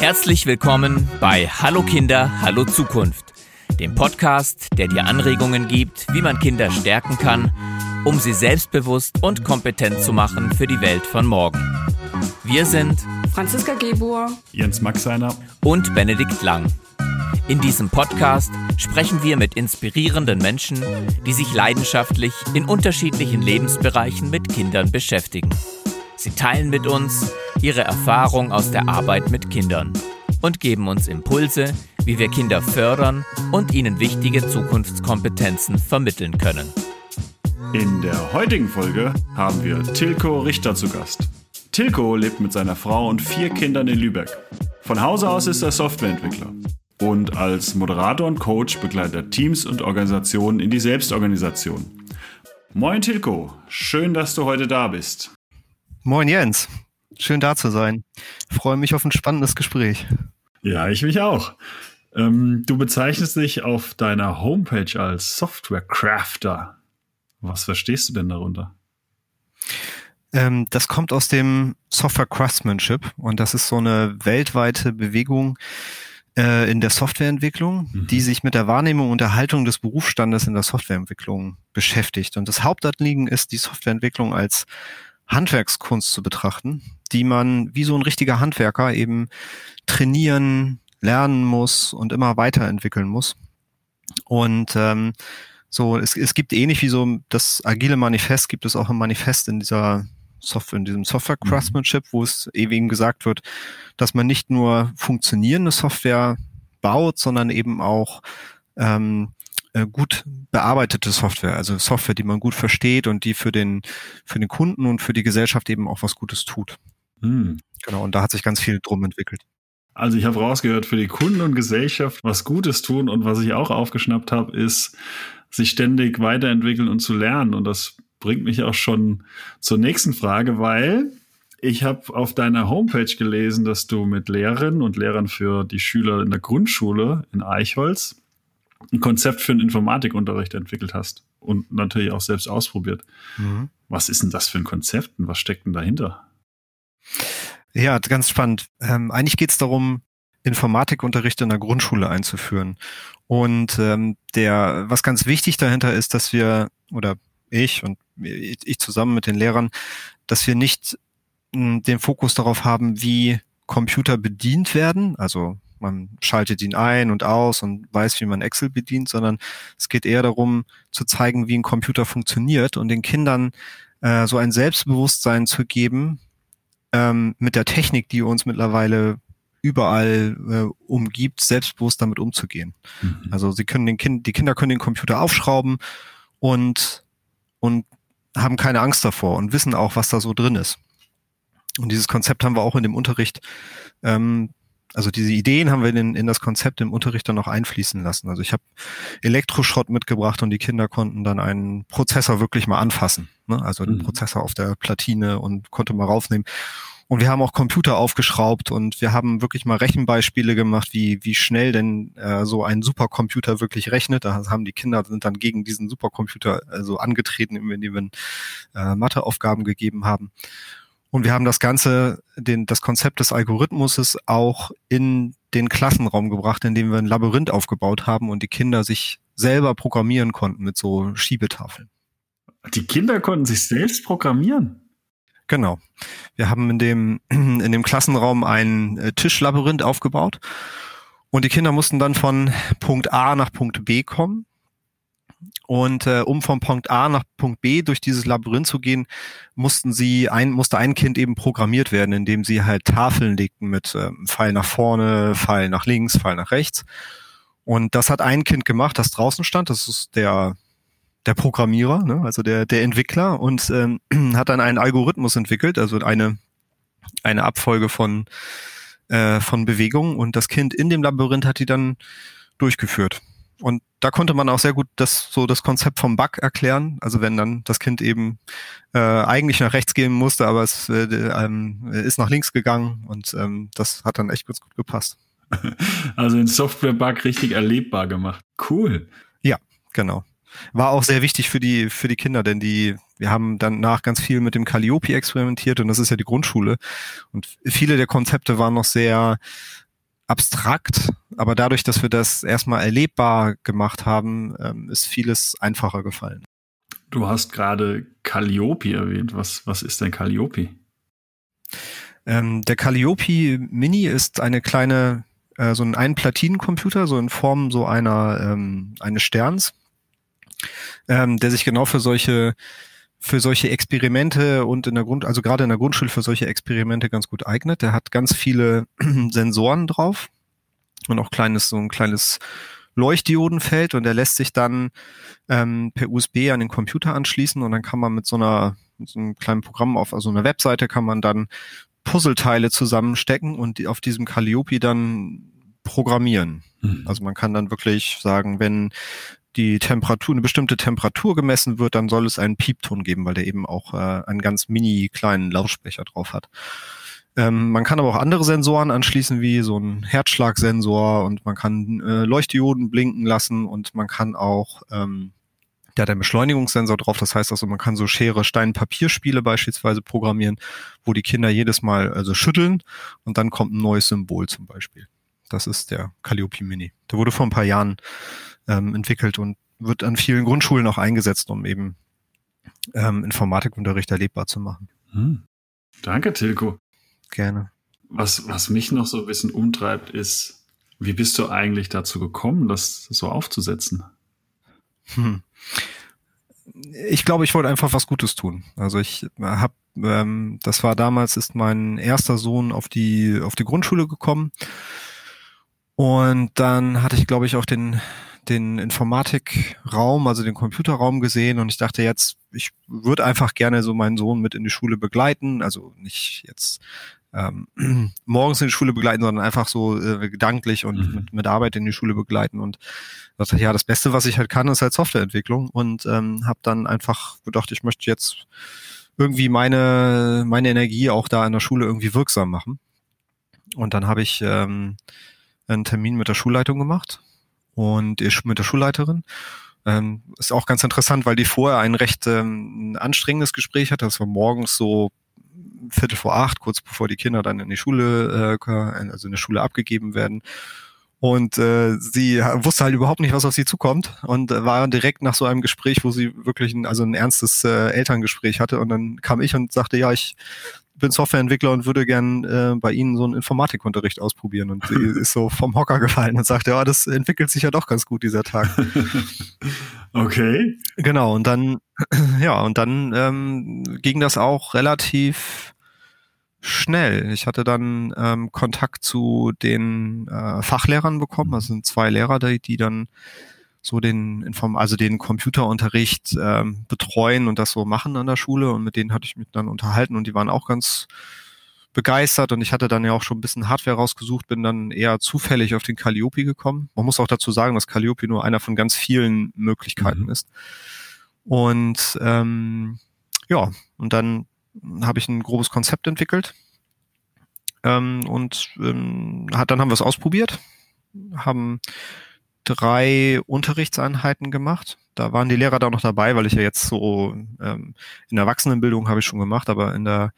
Herzlich willkommen bei Hallo Kinder, Hallo Zukunft, dem Podcast, der dir Anregungen gibt, wie man Kinder stärken kann, um sie selbstbewusst und kompetent zu machen für die Welt von morgen. Wir sind Franziska Gebur, Jens Maxeiner und Benedikt Lang. In diesem Podcast sprechen wir mit inspirierenden Menschen, die sich leidenschaftlich in unterschiedlichen Lebensbereichen mit Kindern beschäftigen. Sie teilen mit uns ihre Erfahrung aus der Arbeit mit Kindern und geben uns Impulse, wie wir Kinder fördern und ihnen wichtige Zukunftskompetenzen vermitteln können. In der heutigen Folge haben wir Tilko Richter zu Gast. Tilko lebt mit seiner Frau und vier Kindern in Lübeck. Von Hause aus ist er Softwareentwickler. Und als Moderator und Coach begleitet er Teams und Organisationen in die Selbstorganisation. Moin Tilko, schön, dass du heute da bist. Moin Jens, schön da zu sein. freue mich auf ein spannendes Gespräch. Ja, ich mich auch. Ähm, du bezeichnest dich auf deiner Homepage als Software Crafter. Was verstehst du denn darunter? Ähm, das kommt aus dem Software Craftsmanship und das ist so eine weltweite Bewegung äh, in der Softwareentwicklung, mhm. die sich mit der Wahrnehmung und Erhaltung des Berufsstandes in der Softwareentwicklung beschäftigt. Und das Hauptanliegen ist, die Softwareentwicklung als Handwerkskunst zu betrachten, die man wie so ein richtiger Handwerker eben trainieren, lernen muss und immer weiterentwickeln muss. Und ähm, so, es, es gibt ähnlich wie so das agile Manifest, gibt es auch ein Manifest in dieser Software, in diesem Software mhm. Craftsmanship, wo es eben gesagt wird, dass man nicht nur funktionierende Software baut, sondern eben auch ähm, äh, gut bearbeitete Software, also Software, die man gut versteht und die für den, für den Kunden und für die Gesellschaft eben auch was Gutes tut. Mhm. Genau, und da hat sich ganz viel drum entwickelt. Also ich habe rausgehört, für die Kunden und Gesellschaft was Gutes tun und was ich auch aufgeschnappt habe, ist, sich ständig weiterentwickeln und zu lernen. Und das bringt mich auch schon zur nächsten Frage, weil ich habe auf deiner Homepage gelesen, dass du mit Lehrerinnen und Lehrern für die Schüler in der Grundschule in Eichholz ein Konzept für den Informatikunterricht entwickelt hast und natürlich auch selbst ausprobiert. Mhm. Was ist denn das für ein Konzept und was steckt denn dahinter? Ja, ganz spannend. Ähm, eigentlich geht es darum, Informatikunterricht in der Grundschule einzuführen. Und ähm, der, was ganz wichtig dahinter ist, dass wir, oder ich und ich zusammen mit den Lehrern, dass wir nicht hm, den Fokus darauf haben, wie Computer bedient werden, also man schaltet ihn ein und aus und weiß, wie man Excel bedient, sondern es geht eher darum, zu zeigen, wie ein Computer funktioniert und den Kindern äh, so ein Selbstbewusstsein zu geben ähm, mit der Technik, die uns mittlerweile überall äh, umgibt, selbstbewusst damit umzugehen. Mhm. Also sie können den Kind, die Kinder können den Computer aufschrauben und und haben keine Angst davor und wissen auch, was da so drin ist. Und dieses Konzept haben wir auch in dem Unterricht ähm, also diese Ideen haben wir in, in das Konzept im Unterricht dann noch einfließen lassen. Also ich habe Elektroschrott mitgebracht und die Kinder konnten dann einen Prozessor wirklich mal anfassen. Ne? Also den mhm. Prozessor auf der Platine und konnte mal raufnehmen. Und wir haben auch Computer aufgeschraubt und wir haben wirklich mal Rechenbeispiele gemacht, wie, wie schnell denn äh, so ein Supercomputer wirklich rechnet. Da haben die Kinder sind dann gegen diesen Supercomputer also angetreten, indem wir äh, Matheaufgaben gegeben haben. Und wir haben das Ganze, den, das Konzept des Algorithmuses auch in den Klassenraum gebracht, indem wir ein Labyrinth aufgebaut haben und die Kinder sich selber programmieren konnten mit so Schiebetafeln. Die Kinder konnten sich selbst programmieren? Genau. Wir haben in dem, in dem Klassenraum ein äh, Tischlabyrinth aufgebaut und die Kinder mussten dann von Punkt A nach Punkt B kommen und äh, um vom Punkt A nach Punkt B durch dieses Labyrinth zu gehen, mussten sie ein, musste ein Kind eben programmiert werden, indem sie halt Tafeln legten mit ähm, Pfeil nach vorne, Pfeil nach links, Pfeil nach rechts. Und das hat ein Kind gemacht, das draußen stand. Das ist der der Programmierer, ne? also der der Entwickler und ähm, hat dann einen Algorithmus entwickelt, also eine eine Abfolge von äh, von Bewegungen und das Kind in dem Labyrinth hat die dann durchgeführt. Und da konnte man auch sehr gut das so das Konzept vom Bug erklären. Also wenn dann das Kind eben äh, eigentlich nach rechts gehen musste, aber es äh, ähm, ist nach links gegangen und ähm, das hat dann echt ganz gut gepasst. Also den Software-Bug richtig erlebbar gemacht. Cool. Ja, genau. War auch sehr wichtig für die für die Kinder, denn die wir haben danach ganz viel mit dem Calliope experimentiert und das ist ja die Grundschule und viele der Konzepte waren noch sehr abstrakt, aber dadurch, dass wir das erstmal erlebbar gemacht haben, ähm, ist vieles einfacher gefallen. Du hast gerade Calliope erwähnt. Was, was ist denn Calliope? Ähm, der Calliope Mini ist eine kleine, äh, so ein Ein-Platinencomputer, so in Form so einer ähm, eines Sterns, ähm, der sich genau für solche für solche Experimente und in der Grund, also gerade in der Grundschule für solche Experimente ganz gut eignet. Der hat ganz viele Sensoren drauf und auch kleines, so ein kleines Leuchtdiodenfeld und der lässt sich dann ähm, per USB an den Computer anschließen und dann kann man mit so einer mit so einem kleinen Programm auf also einer Webseite kann man dann Puzzleteile zusammenstecken und die auf diesem Calliope dann programmieren. Mhm. Also man kann dann wirklich sagen, wenn die Temperatur, eine bestimmte Temperatur gemessen wird, dann soll es einen Piepton geben, weil der eben auch äh, einen ganz mini kleinen Lautsprecher drauf hat. Ähm, man kann aber auch andere Sensoren anschließen, wie so ein Herzschlagsensor und man kann äh, Leuchtdioden blinken lassen und man kann auch, ähm, der hat einen Beschleunigungssensor drauf, das heißt also, man kann so Schere, Stein, Papierspiele beispielsweise programmieren, wo die Kinder jedes Mal also schütteln und dann kommt ein neues Symbol zum Beispiel. Das ist der Calliope Mini. Der wurde vor ein paar Jahren ähm, entwickelt und wird an vielen Grundschulen auch eingesetzt, um eben ähm, Informatikunterricht erlebbar zu machen. Hm. Danke, Tilko. Gerne. Was, was mich noch so ein bisschen umtreibt, ist, wie bist du eigentlich dazu gekommen, das so aufzusetzen? Hm. Ich glaube, ich wollte einfach was Gutes tun. Also ich habe, ähm, das war damals, ist mein erster Sohn auf die auf die Grundschule gekommen und dann hatte ich, glaube ich, auch den den Informatikraum, also den Computerraum gesehen und ich dachte jetzt, ich würde einfach gerne so meinen Sohn mit in die Schule begleiten, also nicht jetzt ähm, morgens in die Schule begleiten, sondern einfach so äh, gedanklich und mhm. mit, mit Arbeit in die Schule begleiten. Und dachte, ja, das Beste, was ich halt kann, ist halt Softwareentwicklung. Und ähm, habe dann einfach gedacht, ich möchte jetzt irgendwie meine, meine Energie auch da in der Schule irgendwie wirksam machen. Und dann habe ich ähm, einen Termin mit der Schulleitung gemacht und mit der Schulleiterin. Ähm, ist auch ganz interessant, weil die vorher ein recht ähm, anstrengendes Gespräch hatte. Das war morgens so Viertel vor acht, kurz bevor die Kinder dann in die Schule, äh, also in der Schule abgegeben werden. Und äh, sie wusste halt überhaupt nicht, was auf sie zukommt und war direkt nach so einem Gespräch, wo sie wirklich ein, also ein ernstes äh, Elterngespräch hatte. Und dann kam ich und sagte, ja, ich bin Softwareentwickler und würde gern äh, bei Ihnen so einen Informatikunterricht ausprobieren. Und sie ist so vom Hocker gefallen und sagte, ja, das entwickelt sich ja doch ganz gut dieser Tag. okay. Genau, und dann, ja, und dann ähm, ging das auch relativ schnell. Ich hatte dann ähm, Kontakt zu den äh, Fachlehrern bekommen. Das sind zwei Lehrer, die, die dann so den Inform also den Computerunterricht ähm, betreuen und das so machen an der Schule und mit denen hatte ich mich dann unterhalten und die waren auch ganz begeistert und ich hatte dann ja auch schon ein bisschen Hardware rausgesucht, bin dann eher zufällig auf den Calliope gekommen. Man muss auch dazu sagen, dass Calliope nur einer von ganz vielen Möglichkeiten mhm. ist. Und ähm, ja, und dann habe ich ein grobes Konzept entwickelt ähm, und ähm, hat, dann haben wir es ausprobiert, haben drei Unterrichtseinheiten gemacht. Da waren die Lehrer da noch dabei, weil ich ja jetzt so ähm, in der Erwachsenenbildung habe ich schon gemacht, aber in der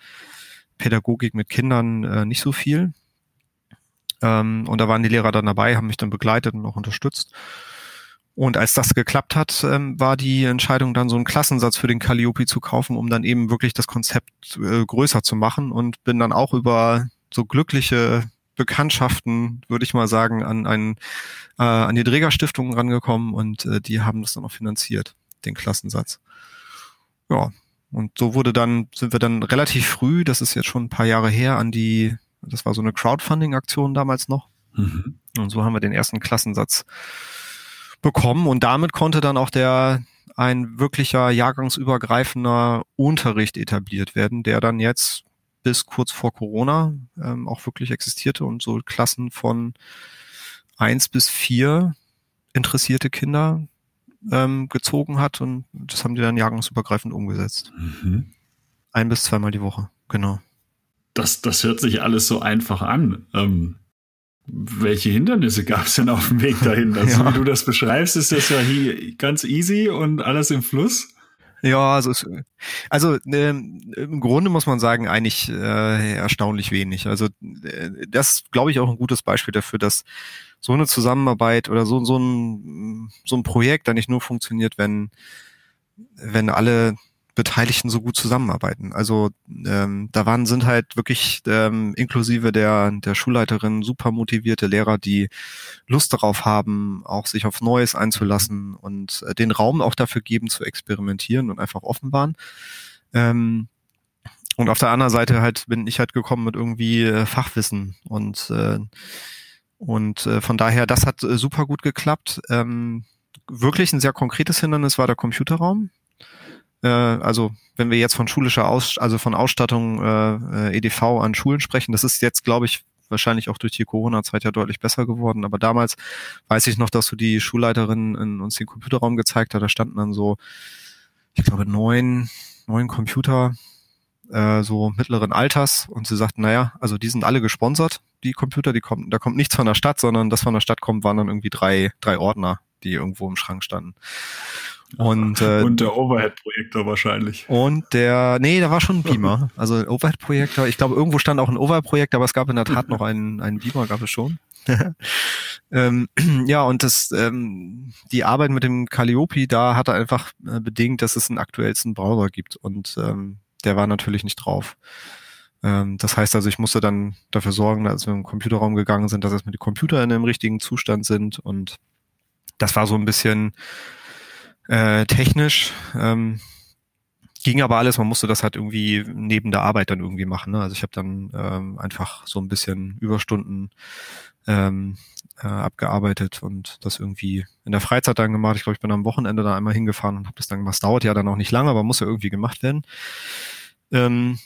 Pädagogik mit Kindern äh, nicht so viel. Ähm, und da waren die Lehrer dann dabei, haben mich dann begleitet und auch unterstützt. Und als das geklappt hat, ähm, war die Entscheidung dann so einen Klassensatz für den Calliope zu kaufen, um dann eben wirklich das Konzept äh, größer zu machen und bin dann auch über so glückliche Bekanntschaften, würde ich mal sagen, an einen, äh, an die Trägerstiftung rangekommen und äh, die haben das dann auch finanziert, den Klassensatz. Ja, und so wurde dann, sind wir dann relativ früh, das ist jetzt schon ein paar Jahre her, an die, das war so eine Crowdfunding-Aktion damals noch. Mhm. Und so haben wir den ersten Klassensatz bekommen und damit konnte dann auch der ein wirklicher jahrgangsübergreifender Unterricht etabliert werden, der dann jetzt bis kurz vor Corona ähm, auch wirklich existierte und so Klassen von eins bis vier interessierte Kinder ähm, gezogen hat und das haben die dann jahrgangsübergreifend umgesetzt. Mhm. Ein bis zweimal die Woche, genau. Das, das hört sich alles so einfach an. Ähm, welche Hindernisse gab es denn auf dem Weg dahin? Also, ja. wie du das beschreibst, ist das ja hier ganz easy und alles im Fluss. Ja, also, also äh, im Grunde muss man sagen, eigentlich äh, erstaunlich wenig. Also äh, das glaube ich auch ein gutes Beispiel dafür, dass so eine Zusammenarbeit oder so, so, ein, so ein Projekt da nicht nur funktioniert, wenn, wenn alle Beteiligten so gut zusammenarbeiten. Also ähm, da waren sind halt wirklich ähm, inklusive der der Schulleiterin super motivierte Lehrer, die Lust darauf haben, auch sich auf Neues einzulassen und äh, den Raum auch dafür geben zu experimentieren und einfach offen waren. Ähm, und auf der anderen Seite halt bin ich halt gekommen mit irgendwie äh, Fachwissen und äh, und äh, von daher das hat äh, super gut geklappt. Ähm, wirklich ein sehr konkretes Hindernis war der Computerraum äh, also wenn wir jetzt von schulischer Aus, also von Ausstattung äh, äh EDV an Schulen sprechen, das ist jetzt, glaube ich, wahrscheinlich auch durch die Corona-Zeit ja deutlich besser geworden. Aber damals weiß ich noch, dass du die Schulleiterin in uns den Computerraum gezeigt hat. Da standen dann so, ich glaube, neun, neun Computer äh, so mittleren Alters und sie sagten, naja, also die sind alle gesponsert, die Computer, die kommen, da kommt nichts von der Stadt, sondern das von der Stadt kommt, waren dann irgendwie drei, drei Ordner, die irgendwo im Schrank standen. Und, äh, und der Overhead-Projektor wahrscheinlich. Und der, nee, da war schon ein Beamer. Also Overhead-Projektor. Ich glaube, irgendwo stand auch ein Overhead-Projektor, aber es gab in der Tat noch einen, einen Beamer, gab es schon. ähm, ja, und das, ähm, die Arbeit mit dem Calliope, da hat er einfach äh, bedingt, dass es einen aktuellsten Browser gibt. Und ähm, der war natürlich nicht drauf. Ähm, das heißt also, ich musste dann dafür sorgen, als wir im Computerraum gegangen sind, dass erstmal die Computer in einem richtigen Zustand sind. Und das war so ein bisschen äh, technisch. Ähm, ging aber alles, man musste das halt irgendwie neben der Arbeit dann irgendwie machen. Ne? Also ich habe dann ähm, einfach so ein bisschen Überstunden ähm, äh, abgearbeitet und das irgendwie in der Freizeit dann gemacht. Ich glaube, ich bin am Wochenende da einmal hingefahren und habe das dann gemacht. Das dauert ja dann auch nicht lange, aber muss ja irgendwie gemacht werden. Ähm,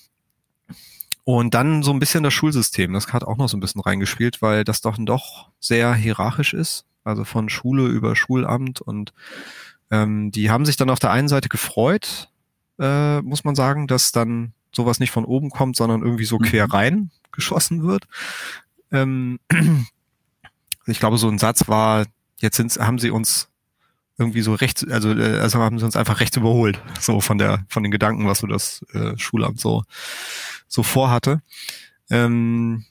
und dann so ein bisschen das Schulsystem, das hat auch noch so ein bisschen reingespielt, weil das doch doch sehr hierarchisch ist. Also von Schule über Schulamt und ähm, die haben sich dann auf der einen Seite gefreut, äh, muss man sagen, dass dann sowas nicht von oben kommt, sondern irgendwie so quer mhm. rein geschossen wird. Ähm, ich glaube, so ein Satz war, jetzt sind, haben sie uns irgendwie so rechts, also, äh, also haben sie uns einfach rechts überholt, so von der, von den Gedanken, was so das äh, Schulamt so, so vorhatte. Ähm,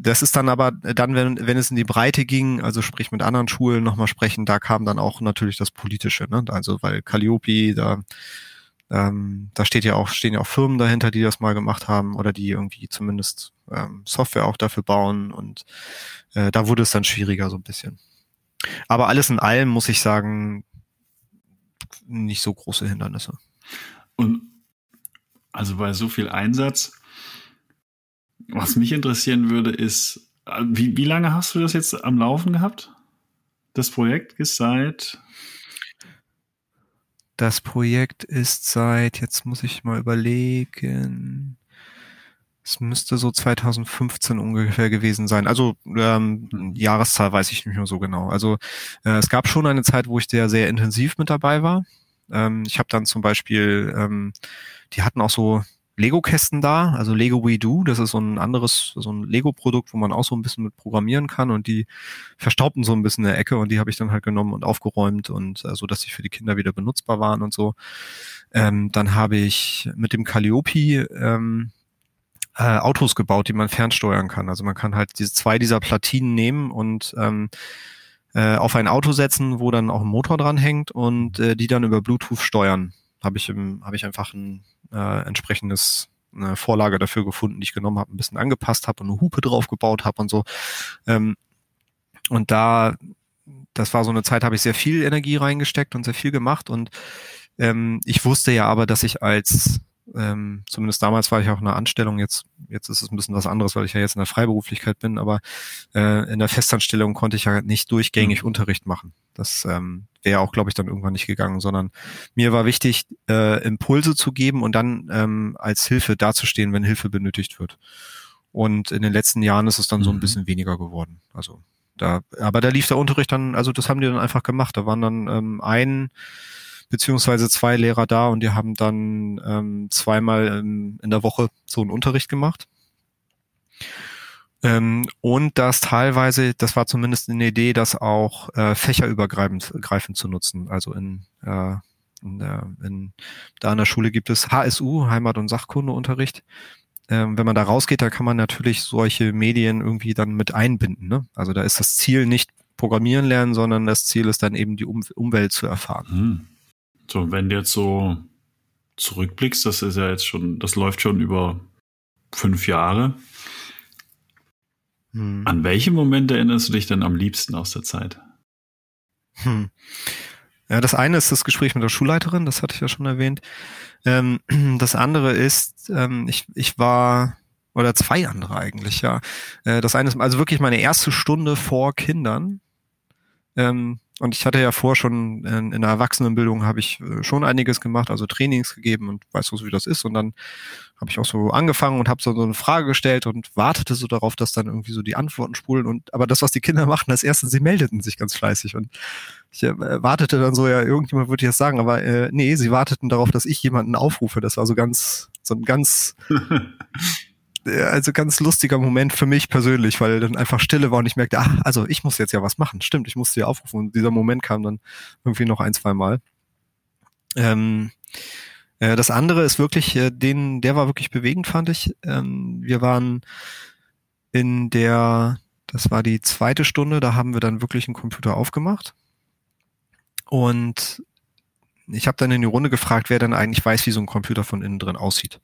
das ist dann aber dann, wenn, wenn es in die Breite ging, also sprich mit anderen Schulen nochmal sprechen, da kam dann auch natürlich das Politische, ne? Also weil Calliope, da, ähm, da steht ja auch, stehen ja auch Firmen dahinter, die das mal gemacht haben oder die irgendwie zumindest ähm, Software auch dafür bauen und äh, da wurde es dann schwieriger so ein bisschen. Aber alles in allem muss ich sagen, nicht so große Hindernisse. Und also bei so viel Einsatz, was mich interessieren würde, ist, äh, wie, wie lange hast du das jetzt am Laufen gehabt? Das Projekt ist seit. Das Projekt ist seit, jetzt muss ich mal überlegen. Es müsste so 2015 ungefähr gewesen sein. Also ähm, Jahreszahl weiß ich nicht mehr so genau. Also äh, es gab schon eine Zeit, wo ich sehr, sehr intensiv mit dabei war. Ähm, ich habe dann zum Beispiel, ähm, die hatten auch so Lego-Kästen da, also Lego We Do, das ist so ein anderes, so ein Lego-Produkt, wo man auch so ein bisschen mit programmieren kann und die verstaubten so ein bisschen in der Ecke und die habe ich dann halt genommen und aufgeräumt und äh, so, dass sie für die Kinder wieder benutzbar waren und so. Ähm, dann habe ich mit dem Calliope ähm, äh, Autos gebaut, die man fernsteuern kann. Also man kann halt diese zwei dieser Platinen nehmen und ähm, äh, auf ein Auto setzen, wo dann auch ein Motor dran hängt und äh, die dann über Bluetooth steuern habe ich, im, hab ich einfach ein äh, entsprechendes eine Vorlage dafür gefunden, die ich genommen habe, ein bisschen angepasst habe und eine Hupe drauf gebaut habe und so. Ähm, und da, das war so eine Zeit, habe ich sehr viel Energie reingesteckt und sehr viel gemacht und ähm, ich wusste ja aber, dass ich als ähm, zumindest damals war ich auch in einer Anstellung, jetzt, jetzt ist es ein bisschen was anderes, weil ich ja jetzt in der Freiberuflichkeit bin, aber äh, in der Festanstellung konnte ich ja nicht durchgängig mhm. Unterricht machen. Das ähm, wäre auch, glaube ich, dann irgendwann nicht gegangen, sondern mir war wichtig, äh, Impulse zu geben und dann ähm, als Hilfe dazustehen, wenn Hilfe benötigt wird. Und in den letzten Jahren ist es dann mhm. so ein mhm. bisschen weniger geworden. Also da, aber da lief der Unterricht dann, also das haben die dann einfach gemacht. Da waren dann ähm, ein beziehungsweise zwei Lehrer da und die haben dann ähm, zweimal in, in der Woche so einen Unterricht gemacht. Ähm, und das teilweise, das war zumindest eine Idee, das auch äh, fächerübergreifend greifend zu nutzen. Also in, äh, In der, in, da an der Schule gibt es HSU, Heimat- und Sachkundeunterricht. Ähm, wenn man da rausgeht, da kann man natürlich solche Medien irgendwie dann mit einbinden. Ne? Also da ist das Ziel nicht Programmieren lernen, sondern das Ziel ist dann eben die um Umwelt zu erfahren. Hm. So, wenn du jetzt so zurückblickst, das ist ja jetzt schon, das läuft schon über fünf Jahre. Hm. An welche Momente erinnerst du dich denn am liebsten aus der Zeit? Hm. Ja, das eine ist das Gespräch mit der Schulleiterin, das hatte ich ja schon erwähnt. Ähm, das andere ist, ähm, ich, ich war, oder zwei andere eigentlich, ja. Äh, das eine ist also wirklich meine erste Stunde vor Kindern. Ähm, und ich hatte ja vor schon in, in der Erwachsenenbildung habe ich äh, schon einiges gemacht, also Trainings gegeben und weiß so, wie das ist. Und dann habe ich auch so angefangen und habe so, so eine Frage gestellt und wartete so darauf, dass dann irgendwie so die Antworten spulen. Und aber das, was die Kinder machten, als erstes, sie meldeten sich ganz fleißig. Und ich äh, wartete dann so, ja, irgendjemand würde das sagen, aber äh, nee, sie warteten darauf, dass ich jemanden aufrufe. Das war so ganz, so ein ganz also ganz lustiger Moment für mich persönlich, weil dann einfach Stille war und ich merkte, ah, also ich muss jetzt ja was machen. Stimmt, ich musste ja aufrufen. Und dieser Moment kam dann irgendwie noch ein, zwei Mal. Ähm, äh, das andere ist wirklich, äh, den, der war wirklich bewegend, fand ich. Ähm, wir waren in der, das war die zweite Stunde, da haben wir dann wirklich einen Computer aufgemacht. Und ich habe dann in die Runde gefragt, wer denn eigentlich weiß, wie so ein Computer von innen drin aussieht.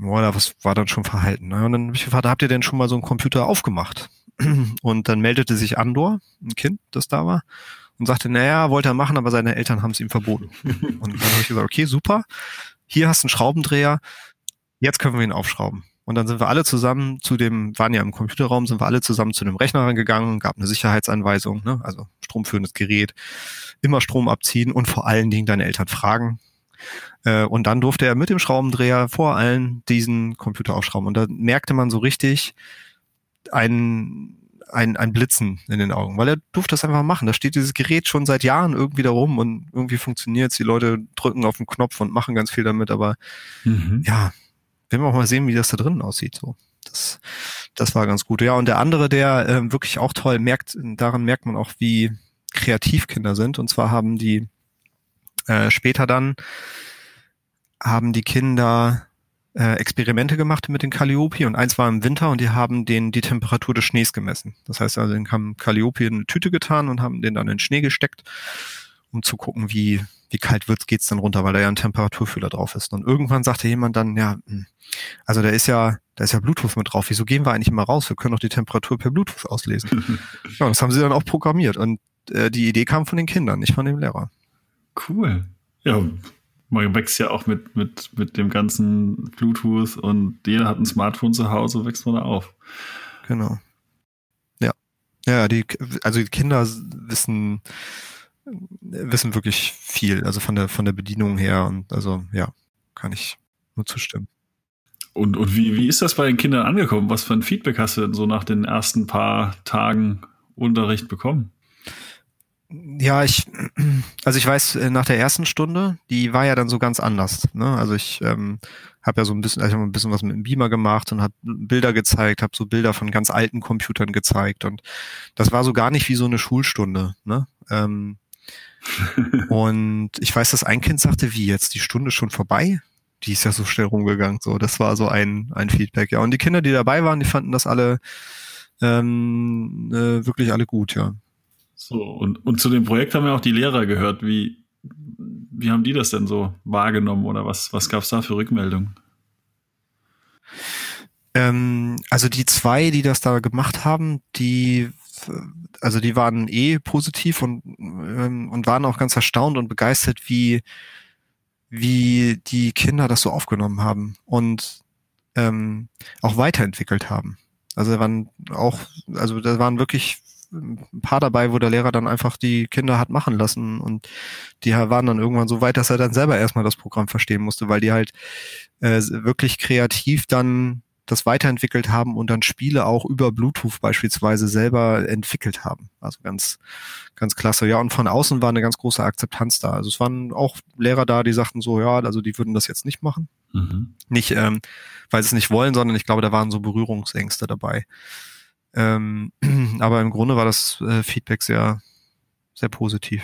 Boah, das war dann schon verhalten. Ne? Und dann habe ich gefragt, habt ihr denn schon mal so einen Computer aufgemacht? Und dann meldete sich Andor, ein Kind, das da war, und sagte, naja, wollte er machen, aber seine Eltern haben es ihm verboten. und dann habe ich gesagt, okay, super, hier hast du einen Schraubendreher, jetzt können wir ihn aufschrauben. Und dann sind wir alle zusammen zu dem, waren ja im Computerraum, sind wir alle zusammen zu dem Rechner rangegangen, gab eine Sicherheitsanweisung, ne? also stromführendes Gerät, immer Strom abziehen und vor allen Dingen deine Eltern fragen, äh, und dann durfte er mit dem Schraubendreher vor allen diesen Computer aufschrauben. Und da merkte man so richtig ein, ein, ein Blitzen in den Augen, weil er durfte das einfach machen. Da steht dieses Gerät schon seit Jahren irgendwie da rum und irgendwie funktioniert Die Leute drücken auf den Knopf und machen ganz viel damit, aber mhm. ja, werden wir auch mal sehen, wie das da drinnen aussieht. So. Das, das war ganz gut. Ja, und der andere, der äh, wirklich auch toll merkt, daran merkt man auch, wie kreativ Kinder sind. Und zwar haben die äh, später dann haben die Kinder äh, Experimente gemacht mit den Calliope und eins war im Winter und die haben den die Temperatur des Schnees gemessen. Das heißt also, den haben Calliope in eine Tüte getan und haben den dann in den Schnee gesteckt, um zu gucken, wie wie kalt wird geht's dann runter, weil da ja ein Temperaturfühler drauf ist. Und irgendwann sagte jemand dann, ja, hm, also da ist ja da ist ja Bluetooth mit drauf. Wieso gehen wir eigentlich immer raus? Wir können doch die Temperatur per Bluetooth auslesen. ja, das haben sie dann auch programmiert und äh, die Idee kam von den Kindern, nicht von dem Lehrer. Cool. Ja, man wächst ja auch mit, mit, mit dem ganzen Bluetooth und jeder hat ein Smartphone zu Hause, wächst man da auf. Genau. Ja. Ja, die, also die Kinder wissen, wissen wirklich viel, also von der, von der Bedienung her und also, ja, kann ich nur zustimmen. Und, und wie, wie ist das bei den Kindern angekommen? Was für ein Feedback hast du denn so nach den ersten paar Tagen Unterricht bekommen? Ja, ich, also ich weiß, äh, nach der ersten Stunde, die war ja dann so ganz anders. Ne? Also ich ähm, habe ja so ein bisschen, also ich hab ein bisschen was mit dem Beamer gemacht und habe Bilder gezeigt, habe so Bilder von ganz alten Computern gezeigt und das war so gar nicht wie so eine Schulstunde. Ne? Ähm, und ich weiß, dass ein Kind sagte, wie jetzt die Stunde schon vorbei? Die ist ja so schnell rumgegangen. So, das war so ein ein Feedback. Ja, und die Kinder, die dabei waren, die fanden das alle ähm, äh, wirklich alle gut. Ja. So, und, und zu dem Projekt haben ja auch die Lehrer gehört. Wie, wie haben die das denn so wahrgenommen oder was, was gab es da für Rückmeldungen? Ähm, also die zwei, die das da gemacht haben, die also die waren eh positiv und, ähm, und waren auch ganz erstaunt und begeistert, wie, wie die Kinder das so aufgenommen haben und ähm, auch weiterentwickelt haben. Also da waren auch, also da waren wirklich ein paar dabei, wo der Lehrer dann einfach die Kinder hat machen lassen und die waren dann irgendwann so weit, dass er dann selber erstmal das Programm verstehen musste, weil die halt äh, wirklich kreativ dann das weiterentwickelt haben und dann Spiele auch über Bluetooth beispielsweise selber entwickelt haben. Also ganz, ganz klasse. Ja, und von außen war eine ganz große Akzeptanz da. Also es waren auch Lehrer da, die sagten so, ja, also die würden das jetzt nicht machen. Mhm. Nicht, ähm, weil sie es nicht wollen, sondern ich glaube, da waren so Berührungsängste dabei. Ähm, aber im Grunde war das äh, Feedback sehr, sehr positiv.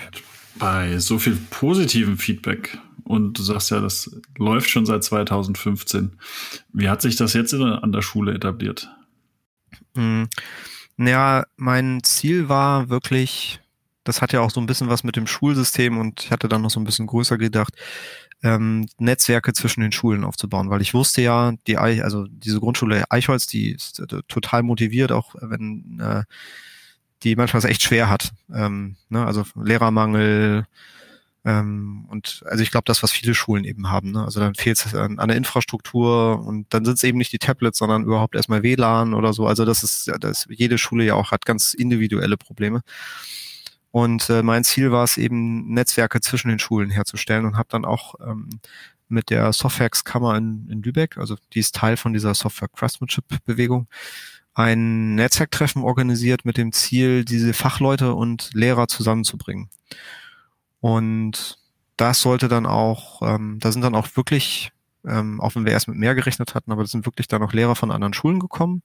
Bei so viel positivem Feedback und du sagst ja, das läuft schon seit 2015. Wie hat sich das jetzt an der Schule etabliert? Hm. Ja, mein Ziel war wirklich, das hat ja auch so ein bisschen was mit dem Schulsystem und ich hatte dann noch so ein bisschen größer gedacht, ähm, Netzwerke zwischen den Schulen aufzubauen, weil ich wusste ja, die Eich, also diese Grundschule Eichholz, die ist äh, total motiviert, auch wenn äh, die manchmal es echt schwer hat. Ähm, ne? Also Lehrermangel ähm, und also ich glaube, das, was viele Schulen eben haben. Ne? Also dann fehlt es an, an der Infrastruktur und dann sind es eben nicht die Tablets, sondern überhaupt erstmal WLAN oder so. Also das ist, das jede Schule ja auch hat ganz individuelle Probleme. Und äh, mein Ziel war es eben, Netzwerke zwischen den Schulen herzustellen und habe dann auch ähm, mit der Softwarex-Kammer in, in Lübeck, also die ist Teil von dieser Software-Craftsmanship-Bewegung, ein Netzwerktreffen organisiert mit dem Ziel, diese Fachleute und Lehrer zusammenzubringen. Und das sollte dann auch, ähm, da sind dann auch wirklich, ähm, auch wenn wir erst mit mehr gerechnet hatten, aber das sind wirklich dann auch Lehrer von anderen Schulen gekommen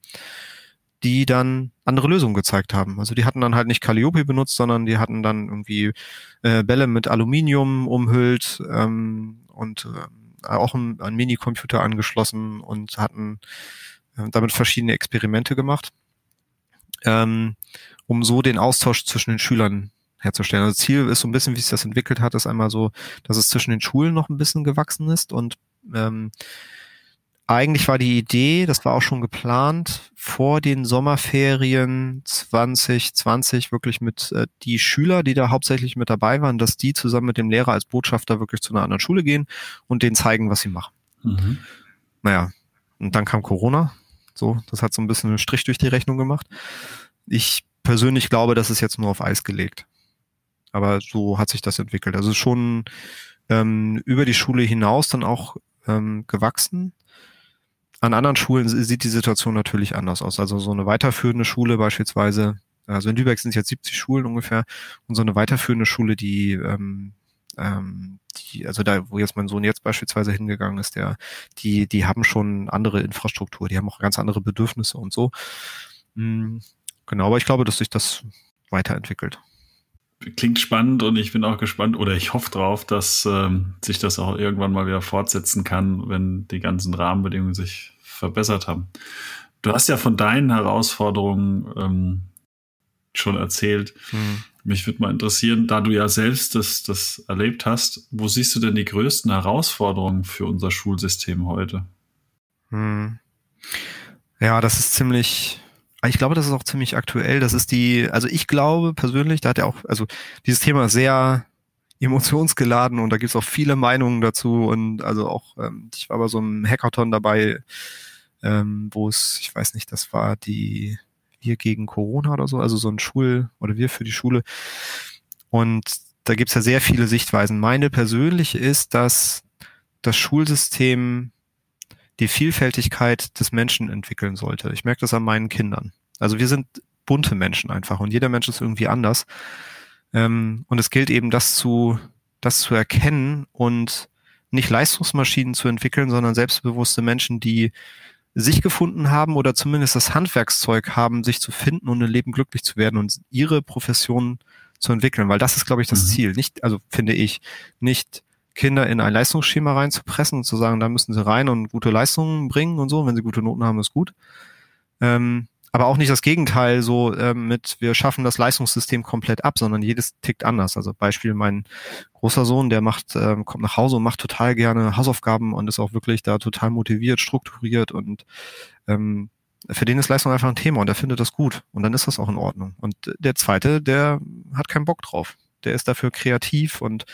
die dann andere Lösungen gezeigt haben. Also die hatten dann halt nicht Calliope benutzt, sondern die hatten dann irgendwie äh, Bälle mit Aluminium umhüllt ähm, und äh, auch ein, ein Minicomputer angeschlossen und hatten äh, damit verschiedene Experimente gemacht, ähm, um so den Austausch zwischen den Schülern herzustellen. Also Ziel ist so ein bisschen, wie sich das entwickelt hat, ist einmal so, dass es zwischen den Schulen noch ein bisschen gewachsen ist und ähm, eigentlich war die Idee, das war auch schon geplant, vor den Sommerferien 2020 wirklich mit äh, die Schüler, die da hauptsächlich mit dabei waren, dass die zusammen mit dem Lehrer als Botschafter wirklich zu einer anderen Schule gehen und denen zeigen, was sie machen. Mhm. Naja, und dann kam Corona. So, das hat so ein bisschen einen Strich durch die Rechnung gemacht. Ich persönlich glaube, das ist jetzt nur auf Eis gelegt. Aber so hat sich das entwickelt. Also schon ähm, über die Schule hinaus dann auch ähm, gewachsen. An anderen Schulen sieht die Situation natürlich anders aus. Also so eine weiterführende Schule beispielsweise, also in Lübeck sind es jetzt 70 Schulen ungefähr, und so eine weiterführende Schule, die, ähm, ähm, die, also da, wo jetzt mein Sohn jetzt beispielsweise hingegangen ist, der, die, die haben schon andere Infrastruktur, die haben auch ganz andere Bedürfnisse und so. Mhm, genau, aber ich glaube, dass sich das weiterentwickelt klingt spannend und ich bin auch gespannt oder ich hoffe drauf, dass ähm, sich das auch irgendwann mal wieder fortsetzen kann, wenn die ganzen Rahmenbedingungen sich verbessert haben. Du hast ja von deinen Herausforderungen ähm, schon erzählt. Hm. Mich würde mal interessieren, da du ja selbst das, das erlebt hast, wo siehst du denn die größten Herausforderungen für unser Schulsystem heute? Hm. Ja, das ist ziemlich, ich glaube, das ist auch ziemlich aktuell. Das ist die, also ich glaube persönlich, da hat er auch, also dieses Thema sehr emotionsgeladen und da gibt es auch viele Meinungen dazu und also auch, ähm, ich war bei so einem Hackathon dabei, ähm, wo es, ich weiß nicht, das war die Wir gegen Corona oder so, also so ein Schul- oder Wir für die Schule. Und da gibt's ja sehr viele Sichtweisen. Meine persönliche ist, dass das Schulsystem die Vielfältigkeit des Menschen entwickeln sollte. Ich merke das an meinen Kindern. Also wir sind bunte Menschen einfach und jeder Mensch ist irgendwie anders. Ähm, und es gilt eben, das zu, das zu erkennen und nicht Leistungsmaschinen zu entwickeln, sondern selbstbewusste Menschen, die sich gefunden haben oder zumindest das Handwerkszeug haben, sich zu finden und im Leben glücklich zu werden und ihre Profession zu entwickeln, weil das ist, glaube ich, das mhm. Ziel. Nicht, also finde ich, nicht Kinder in ein Leistungsschema reinzupressen und zu sagen, da müssen sie rein und gute Leistungen bringen und so. Wenn sie gute Noten haben, ist gut. Ähm, aber auch nicht das Gegenteil, so ähm, mit wir schaffen das Leistungssystem komplett ab, sondern jedes tickt anders. Also Beispiel mein großer Sohn, der macht, ähm, kommt nach Hause und macht total gerne Hausaufgaben und ist auch wirklich da total motiviert, strukturiert und ähm, für den ist Leistung einfach ein Thema und er findet das gut und dann ist das auch in Ordnung. Und der zweite, der hat keinen Bock drauf. Der ist dafür kreativ und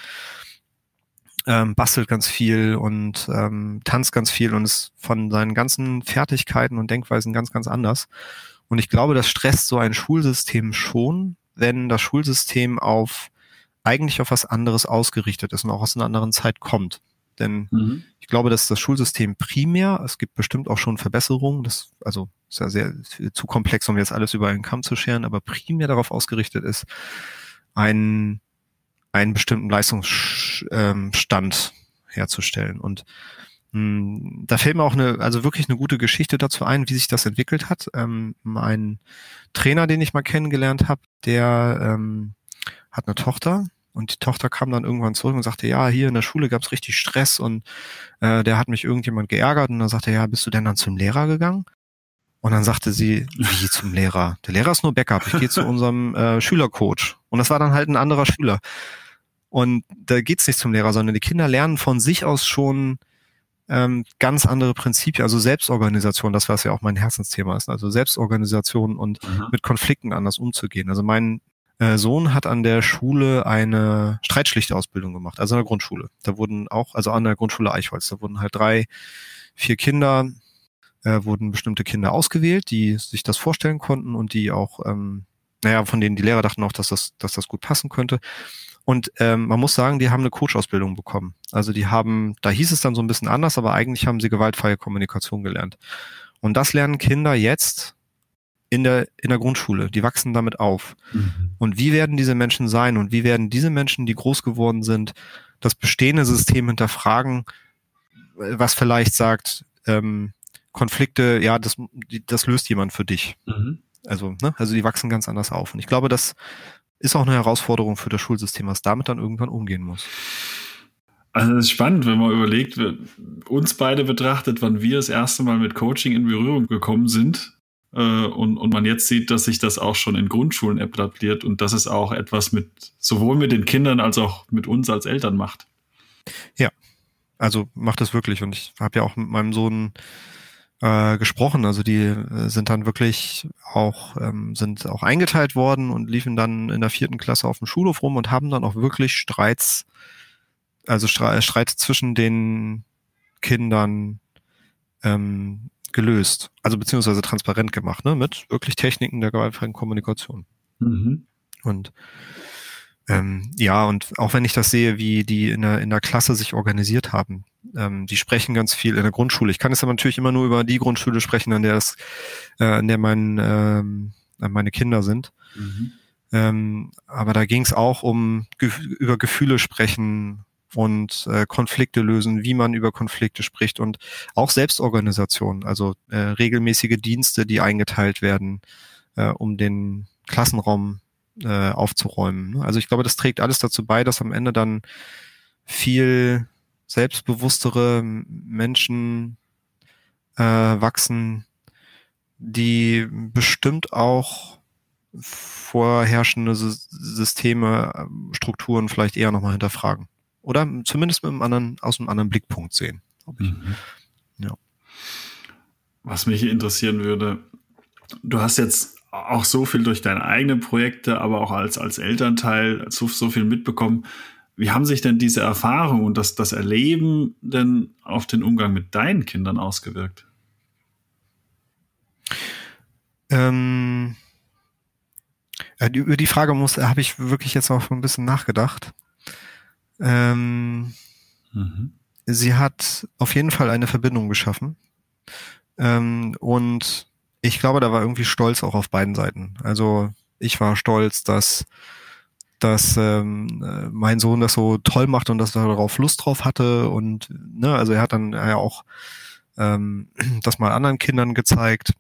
ähm, bastelt ganz viel und ähm, tanzt ganz viel und ist von seinen ganzen Fertigkeiten und Denkweisen ganz, ganz anders. Und ich glaube, das stresst so ein Schulsystem schon, wenn das Schulsystem auf eigentlich auf was anderes ausgerichtet ist und auch aus einer anderen Zeit kommt. Denn mhm. ich glaube, dass das Schulsystem primär, es gibt bestimmt auch schon Verbesserungen, das also ist ja sehr zu komplex, um jetzt alles über einen Kamm zu scheren, aber primär darauf ausgerichtet ist, ein einen bestimmten Leistungsstand ähm, herzustellen. Und mh, hm, da fällt mir auch eine, also wirklich eine gute Geschichte dazu ein, wie sich das entwickelt hat. Ähm, mein Trainer, den ich mal kennengelernt habe, der ähm, hat eine Tochter Und die Tochter kam dann irgendwann zurück und sagte, ja, hier in der Schule gab es richtig Stress und äh, der hat mich irgendjemand geärgert. Und dann sagte er, ja, bist du denn dann zum Lehrer gegangen? Und dann sagte sie, wie zum Lehrer? Der Lehrer ist nur Backup. Ich gehe zu unserem äh, Schülercoach. Und das war dann halt ein anderer Schüler. Und da geht's nicht zum Lehrer, sondern die Kinder lernen von sich aus schon ähm, ganz andere Prinzipien, also Selbstorganisation, das was ja auch mein Herzensthema ist, also Selbstorganisation und mhm. mit Konflikten anders umzugehen. Also mein äh, Sohn hat an der Schule eine Streitschlichterausbildung gemacht, also in der Grundschule. Da wurden auch, also an der Grundschule Eichholz, da wurden halt drei, vier Kinder, äh, wurden bestimmte Kinder ausgewählt, die sich das vorstellen konnten und die auch, ähm, naja, von denen die Lehrer dachten auch, dass das, dass das gut passen könnte. Und ähm, man muss sagen, die haben eine Coach-Ausbildung bekommen. Also die haben, da hieß es dann so ein bisschen anders, aber eigentlich haben sie gewaltfreie Kommunikation gelernt. Und das lernen Kinder jetzt in der, in der Grundschule. Die wachsen damit auf. Mhm. Und wie werden diese Menschen sein und wie werden diese Menschen, die groß geworden sind, das bestehende System hinterfragen, was vielleicht sagt, ähm, Konflikte, ja, das, das löst jemand für dich. Mhm. Also, ne, also die wachsen ganz anders auf. Und ich glaube, das ist auch eine Herausforderung für das Schulsystem, was damit dann irgendwann umgehen muss. Also das ist spannend, wenn man überlegt, uns beide betrachtet, wann wir das erste Mal mit Coaching in Berührung gekommen sind äh, und, und man jetzt sieht, dass sich das auch schon in Grundschulen etabliert und dass es auch etwas mit sowohl mit den Kindern als auch mit uns als Eltern macht. Ja, also macht es wirklich und ich habe ja auch mit meinem Sohn äh, gesprochen. Also die äh, sind dann wirklich auch, ähm, sind auch eingeteilt worden und liefen dann in der vierten Klasse auf dem Schulhof rum und haben dann auch wirklich Streits, also Streit, Streit zwischen den Kindern ähm, gelöst. Also beziehungsweise transparent gemacht, ne? Mit wirklich Techniken der gewaltfreien Kommunikation. Mhm. Und ähm, ja, und auch wenn ich das sehe, wie die in der, in der Klasse sich organisiert haben, ähm, die sprechen ganz viel in der Grundschule. Ich kann es aber natürlich immer nur über die Grundschule sprechen, an der es, äh, an der mein, ähm, meine Kinder sind. Mhm. Ähm, aber da ging es auch um ge über Gefühle sprechen und äh, Konflikte lösen, wie man über Konflikte spricht und auch Selbstorganisation, also äh, regelmäßige Dienste, die eingeteilt werden, äh, um den Klassenraum äh, aufzuräumen. Also ich glaube, das trägt alles dazu bei, dass am Ende dann viel selbstbewusstere Menschen äh, wachsen, die bestimmt auch vorherrschende Systeme, ähm, Strukturen vielleicht eher nochmal hinterfragen. Oder zumindest mit einem anderen, aus einem anderen Blickpunkt sehen. Mhm. Ja. Was mich interessieren würde, du hast jetzt auch so viel durch deine eigenen Projekte, aber auch als, als Elternteil so, so viel mitbekommen. Wie haben sich denn diese Erfahrung und das, das Erleben denn auf den Umgang mit deinen Kindern ausgewirkt? Ähm, über die Frage muss, habe ich wirklich jetzt auch ein bisschen nachgedacht. Ähm, mhm. Sie hat auf jeden Fall eine Verbindung geschaffen. Ähm, und ich glaube, da war irgendwie Stolz auch auf beiden Seiten. Also ich war stolz, dass dass ähm, äh, mein Sohn das so toll macht und dass er darauf Lust drauf hatte und ne, also er hat dann ja auch ähm, das mal anderen Kindern gezeigt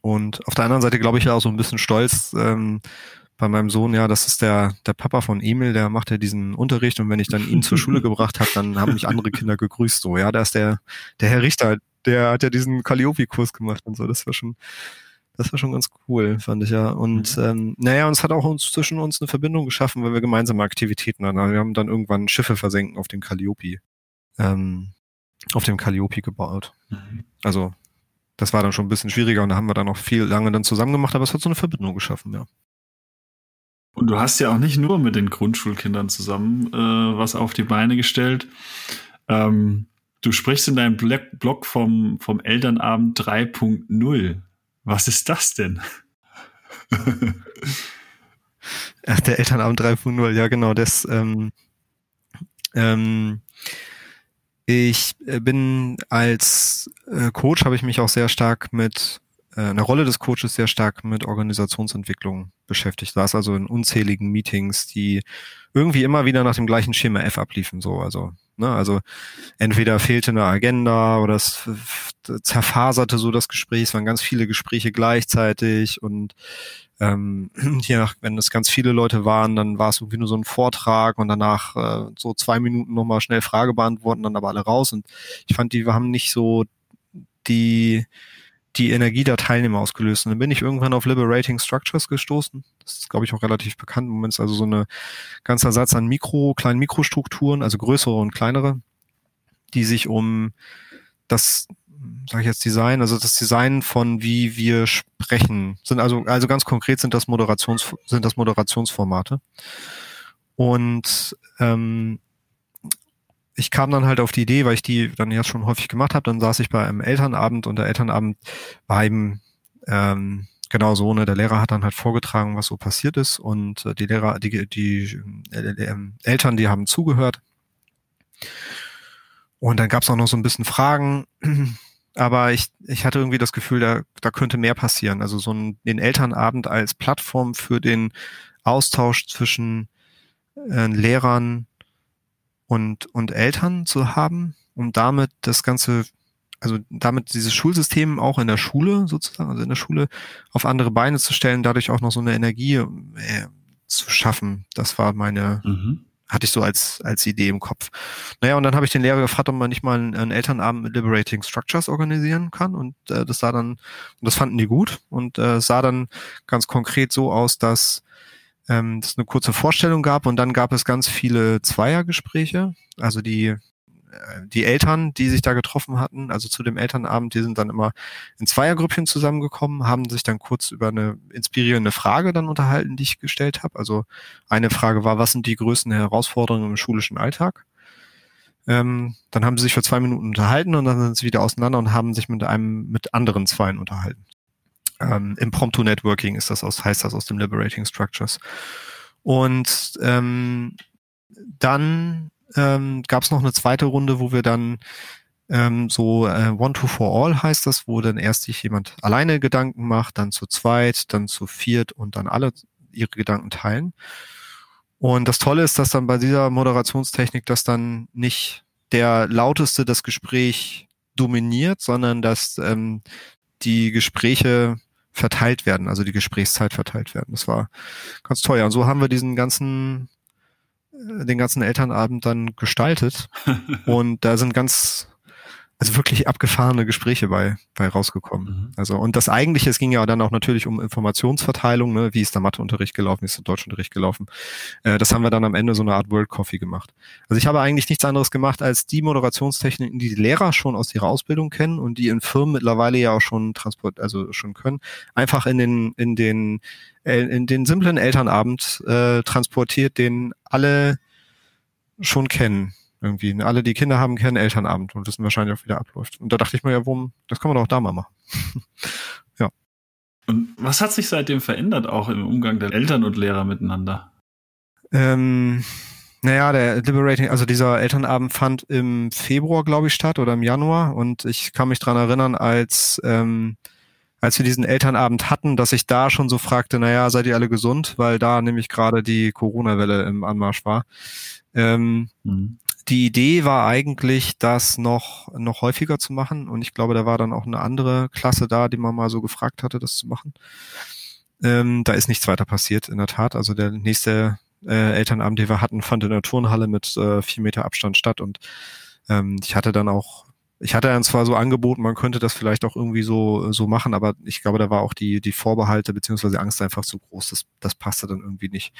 und auf der anderen Seite glaube ich ja auch so ein bisschen stolz ähm, bei meinem Sohn, ja, das ist der der Papa von Emil, der macht ja diesen Unterricht und wenn ich dann ihn zur Schule gebracht habe, dann haben mich andere Kinder gegrüßt so, ja, da ist der der Herr Richter, der hat ja diesen Calliope-Kurs gemacht und so. Das war schon, das war schon ganz cool, fand ich ja. Und mhm. ähm, naja, und es hat auch uns zwischen uns eine Verbindung geschaffen, weil wir gemeinsame Aktivitäten hatten. Also wir haben dann irgendwann Schiffe versenken auf dem Calliope, ähm, auf dem Calliope gebaut. Mhm. Also das war dann schon ein bisschen schwieriger und da haben wir dann noch viel lange dann zusammen gemacht, aber es hat so eine Verbindung geschaffen, ja. Und du hast ja auch nicht nur mit den Grundschulkindern zusammen äh, was auf die Beine gestellt. Ähm, Du sprichst in deinem Blog vom, vom Elternabend 3.0. Was ist das denn? Ach, der Elternabend 3.0, ja genau, das ähm, ähm, ich äh, bin als äh, Coach habe ich mich auch sehr stark mit äh, in der Rolle des Coaches sehr stark mit Organisationsentwicklung beschäftigt. Es also in unzähligen Meetings, die irgendwie immer wieder nach dem gleichen Schema F abliefen, so also Ne? Also entweder fehlte eine Agenda oder es zerfaserte so das Gespräch, es waren ganz viele Gespräche gleichzeitig und ähm, je nach, wenn es ganz viele Leute waren, dann war es irgendwie nur so ein Vortrag und danach äh, so zwei Minuten nochmal schnell Frage beantworten, dann aber alle raus. Und ich fand, die haben nicht so die die Energie der Teilnehmer ausgelöst. Und dann bin ich irgendwann auf Liberating Structures gestoßen. Das ist, glaube ich, auch relativ bekannt Moment. Also so eine ganzer Satz an Mikro, kleinen Mikrostrukturen, also größere und kleinere, die sich um das sage ich jetzt Design, also das Design von wie wir sprechen, sind also also ganz konkret sind das Moderations sind das Moderationsformate und ähm, ich kam dann halt auf die Idee, weil ich die dann ja schon häufig gemacht habe, dann saß ich bei einem Elternabend und der Elternabend war eben ähm, genau so, ne, der Lehrer hat dann halt vorgetragen, was so passiert ist und äh, die Lehrer, die, die äh, äh, Eltern, die haben zugehört und dann gab es auch noch so ein bisschen Fragen aber ich, ich hatte irgendwie das Gefühl, da, da könnte mehr passieren. Also so ein, den Elternabend als Plattform für den Austausch zwischen äh, Lehrern und, und Eltern zu haben, um damit das Ganze, also damit dieses Schulsystem auch in der Schule sozusagen, also in der Schule auf andere Beine zu stellen, dadurch auch noch so eine Energie äh, zu schaffen. Das war meine, mhm hatte ich so als, als Idee im Kopf. Naja, und dann habe ich den Lehrer gefragt, ob man nicht mal einen, einen Elternabend mit Liberating Structures organisieren kann. Und äh, das sah dann, und das fanden die gut. Und äh, sah dann ganz konkret so aus, dass ähm, es eine kurze Vorstellung gab und dann gab es ganz viele Zweiergespräche. Also die äh, die Eltern, die sich da getroffen hatten, also zu dem Elternabend, die sind dann immer in Zweiergrüppchen zusammengekommen, haben sich dann kurz über eine inspirierende Frage dann unterhalten, die ich gestellt habe. Also eine Frage war, was sind die größten Herausforderungen im schulischen Alltag? Ähm, dann haben sie sich für zwei Minuten unterhalten und dann sind sie wieder auseinander und haben sich mit einem, mit anderen Zweien unterhalten. Ähm, Impromptu Networking ist das aus, heißt das aus dem Liberating Structures. Und ähm, dann ähm, gab es noch eine zweite Runde, wo wir dann ähm, so äh, One to for All heißt das, wo dann erst sich jemand alleine Gedanken macht, dann zu zweit, dann zu viert und dann alle ihre Gedanken teilen. Und das Tolle ist, dass dann bei dieser Moderationstechnik, dass dann nicht der lauteste das Gespräch dominiert, sondern dass ähm, die Gespräche verteilt werden, also die Gesprächszeit verteilt werden. Das war ganz toll. Ja, und so haben wir diesen ganzen den ganzen Elternabend dann gestaltet. und da sind ganz also wirklich abgefahrene Gespräche bei, bei rausgekommen. Mhm. Also, und das eigentliche, es ging ja dann auch natürlich um Informationsverteilung, ne, wie ist der Matheunterricht gelaufen, wie ist der Deutschunterricht gelaufen. Äh, das haben wir dann am Ende so eine Art World Coffee gemacht. Also ich habe eigentlich nichts anderes gemacht, als die Moderationstechniken, die die Lehrer schon aus ihrer Ausbildung kennen und die in Firmen mittlerweile ja auch schon transport, also schon können, einfach in den, in den, äh, in den simplen Elternabend äh, transportiert, den alle schon kennen irgendwie. Alle, die Kinder haben, kennen Elternabend und wissen wahrscheinlich auch, wie der abläuft. Und da dachte ich mir ja, warum, das kann man doch da mal machen. ja. Und was hat sich seitdem verändert, auch im Umgang der Eltern und Lehrer miteinander? Ähm, naja, der Liberating, also dieser Elternabend fand im Februar, glaube ich, statt oder im Januar. Und ich kann mich dran erinnern, als, ähm, als wir diesen Elternabend hatten, dass ich da schon so fragte, naja, seid ihr alle gesund? Weil da nämlich gerade die Corona-Welle im Anmarsch war. Ähm, mhm die Idee war eigentlich, das noch, noch häufiger zu machen. Und ich glaube, da war dann auch eine andere Klasse da, die man mal so gefragt hatte, das zu machen. Ähm, da ist nichts weiter passiert, in der Tat. Also der nächste äh, Elternabend, den wir hatten, fand in der Turnhalle mit äh, vier Meter Abstand statt. Und ähm, ich hatte dann auch, ich hatte dann zwar so angeboten, man könnte das vielleicht auch irgendwie so, so machen, aber ich glaube, da war auch die, die Vorbehalte beziehungsweise Angst einfach zu groß. Das, das passte dann irgendwie nicht.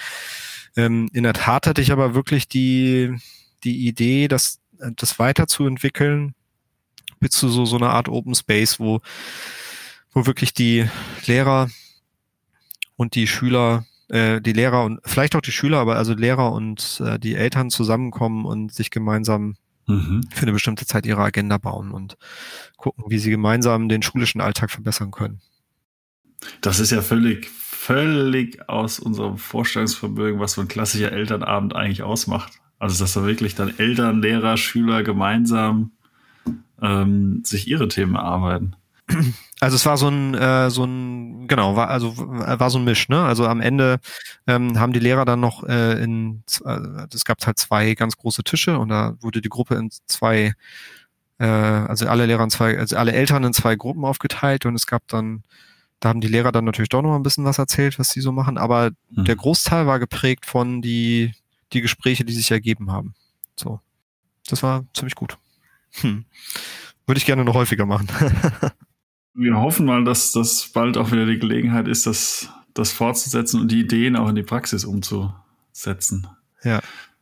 Ähm, in der Tat hatte ich aber wirklich die, die Idee, das, das weiterzuentwickeln, bis zu so, so einer Art Open Space, wo, wo wirklich die Lehrer und die Schüler, äh, die Lehrer und vielleicht auch die Schüler, aber also Lehrer und äh, die Eltern zusammenkommen und sich gemeinsam mhm. für eine bestimmte Zeit ihre Agenda bauen und gucken, wie sie gemeinsam den schulischen Alltag verbessern können. Das ist ja völlig, völlig aus unserem Vorstellungsvermögen, was so ein klassischer Elternabend eigentlich ausmacht. Also, dass da wirklich dann Eltern, Lehrer, Schüler gemeinsam ähm, sich ihre Themen erarbeiten. Also es war so ein, äh, so ein, genau, war also war so ein Misch, ne? Also am Ende ähm, haben die Lehrer dann noch äh, in, äh, es gab halt zwei ganz große Tische und da wurde die Gruppe in zwei, äh, also alle Lehrer in zwei, also alle Eltern in zwei Gruppen aufgeteilt und es gab dann Da haben die Lehrer dann natürlich doch noch ein bisschen was erzählt, was sie so machen, aber mhm. der Großteil war geprägt von die, die Gespräche, die sich ergeben haben. So. Das war ziemlich gut. Hm. Würde ich gerne noch häufiger machen. Wir hoffen mal, dass das bald auch wieder die Gelegenheit ist, das, das fortzusetzen und die Ideen auch in die Praxis umzusetzen. Ja.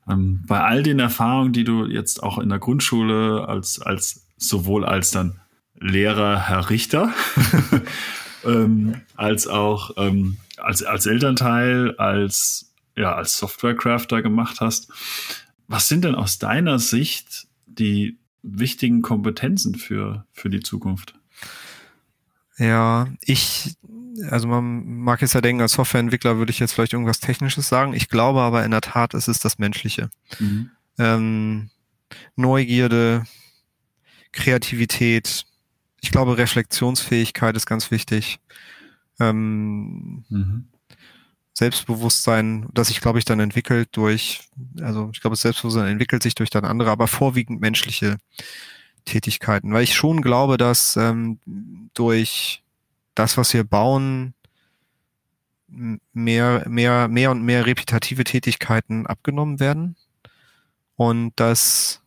Ähm, bei all den Erfahrungen, die du jetzt auch in der Grundschule als, als sowohl als dann Lehrer Herr Richter, ähm, als auch ähm, als, als Elternteil, als, ja, als Softwarecrafter gemacht hast. Was sind denn aus deiner Sicht die wichtigen Kompetenzen für, für die Zukunft? Ja, ich, also man mag jetzt ja denken, als Softwareentwickler würde ich jetzt vielleicht irgendwas Technisches sagen. Ich glaube aber in der Tat, es ist das Menschliche. Mhm. Ähm, Neugierde, Kreativität, ich glaube, Reflexionsfähigkeit ist ganz wichtig. Ähm, mhm. Selbstbewusstsein, das sich, glaube ich, dann entwickelt durch, also ich glaube, das Selbstbewusstsein entwickelt sich durch dann andere, aber vorwiegend menschliche Tätigkeiten, weil ich schon glaube, dass ähm, durch das, was wir bauen, mehr, mehr, mehr und mehr repetitive Tätigkeiten abgenommen werden und dass,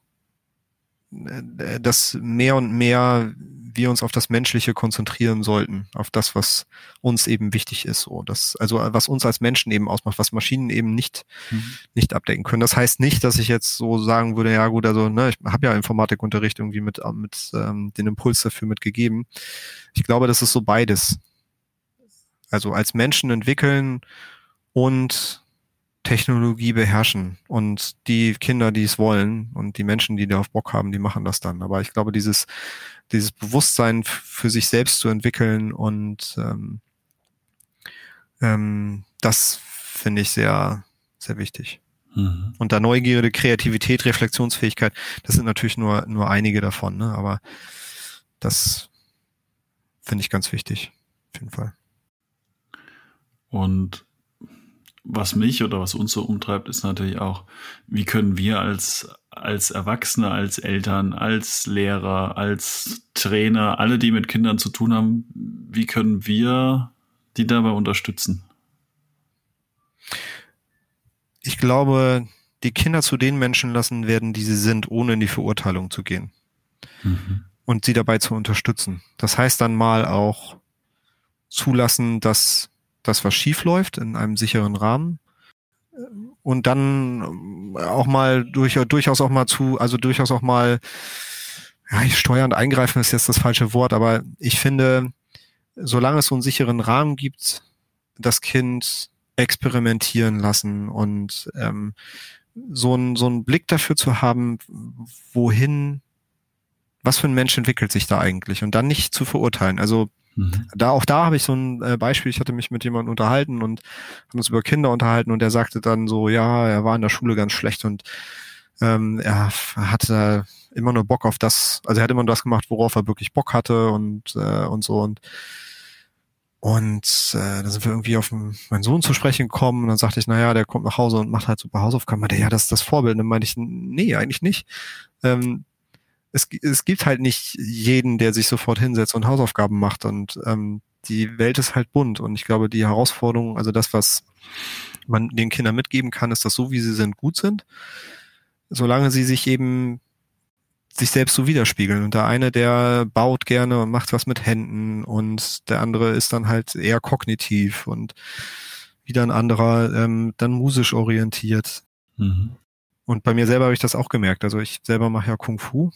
äh, dass mehr und mehr wir uns auf das Menschliche konzentrieren sollten, auf das, was uns eben wichtig ist. So, das, also was uns als Menschen eben ausmacht, was Maschinen eben nicht, mhm. nicht abdecken können. Das heißt nicht, dass ich jetzt so sagen würde, ja gut, also ne, ich habe ja Informatikunterricht irgendwie mit, mit ähm, den Impuls dafür mitgegeben. Ich glaube, das ist so beides. Also als Menschen entwickeln und Technologie beherrschen. Und die Kinder, die es wollen und die Menschen, die darauf Bock haben, die machen das dann. Aber ich glaube, dieses, dieses Bewusstsein für sich selbst zu entwickeln und ähm, ähm, das finde ich sehr, sehr wichtig. Mhm. Und da Neugierde, Kreativität, Reflexionsfähigkeit, das sind natürlich nur, nur einige davon, ne? aber das finde ich ganz wichtig, auf jeden Fall. Und was mich oder was uns so umtreibt, ist natürlich auch, wie können wir als, als Erwachsene, als Eltern, als Lehrer, als Trainer, alle, die mit Kindern zu tun haben, wie können wir die dabei unterstützen? Ich glaube, die Kinder zu den Menschen lassen werden, die sie sind, ohne in die Verurteilung zu gehen. Mhm. Und sie dabei zu unterstützen. Das heißt dann mal auch zulassen, dass das, was schief läuft, in einem sicheren Rahmen. Und dann auch mal durch, durchaus auch mal zu, also durchaus auch mal, ja, steuernd eingreifen ist jetzt das falsche Wort, aber ich finde, solange es so einen sicheren Rahmen gibt, das Kind experimentieren lassen und ähm, so, ein, so einen Blick dafür zu haben, wohin, was für ein Mensch entwickelt sich da eigentlich und dann nicht zu verurteilen. Also Mhm. Da auch da habe ich so ein äh, Beispiel. Ich hatte mich mit jemandem unterhalten und haben uns über Kinder unterhalten und er sagte dann so, ja, er war in der Schule ganz schlecht und ähm, er hatte immer nur Bock auf das, also er hat immer nur das gemacht, worauf er wirklich Bock hatte und äh, und so und und äh, dann sind wir irgendwie auf meinen Sohn zu sprechen gekommen und dann sagte ich, naja, der kommt nach Hause und macht halt super Hausaufgaben. Meinte, ja, das ist das Vorbild. Und dann meinte ich, nee, eigentlich nicht. Ähm, es, es gibt halt nicht jeden, der sich sofort hinsetzt und Hausaufgaben macht und ähm, die Welt ist halt bunt und ich glaube, die Herausforderung, also das, was man den Kindern mitgeben kann, ist, dass so wie sie sind, gut sind, solange sie sich eben sich selbst so widerspiegeln. Und der eine, der baut gerne und macht was mit Händen und der andere ist dann halt eher kognitiv und wieder ein anderer ähm, dann musisch orientiert. Mhm. Und bei mir selber habe ich das auch gemerkt. Also ich selber mache ja Kung Fu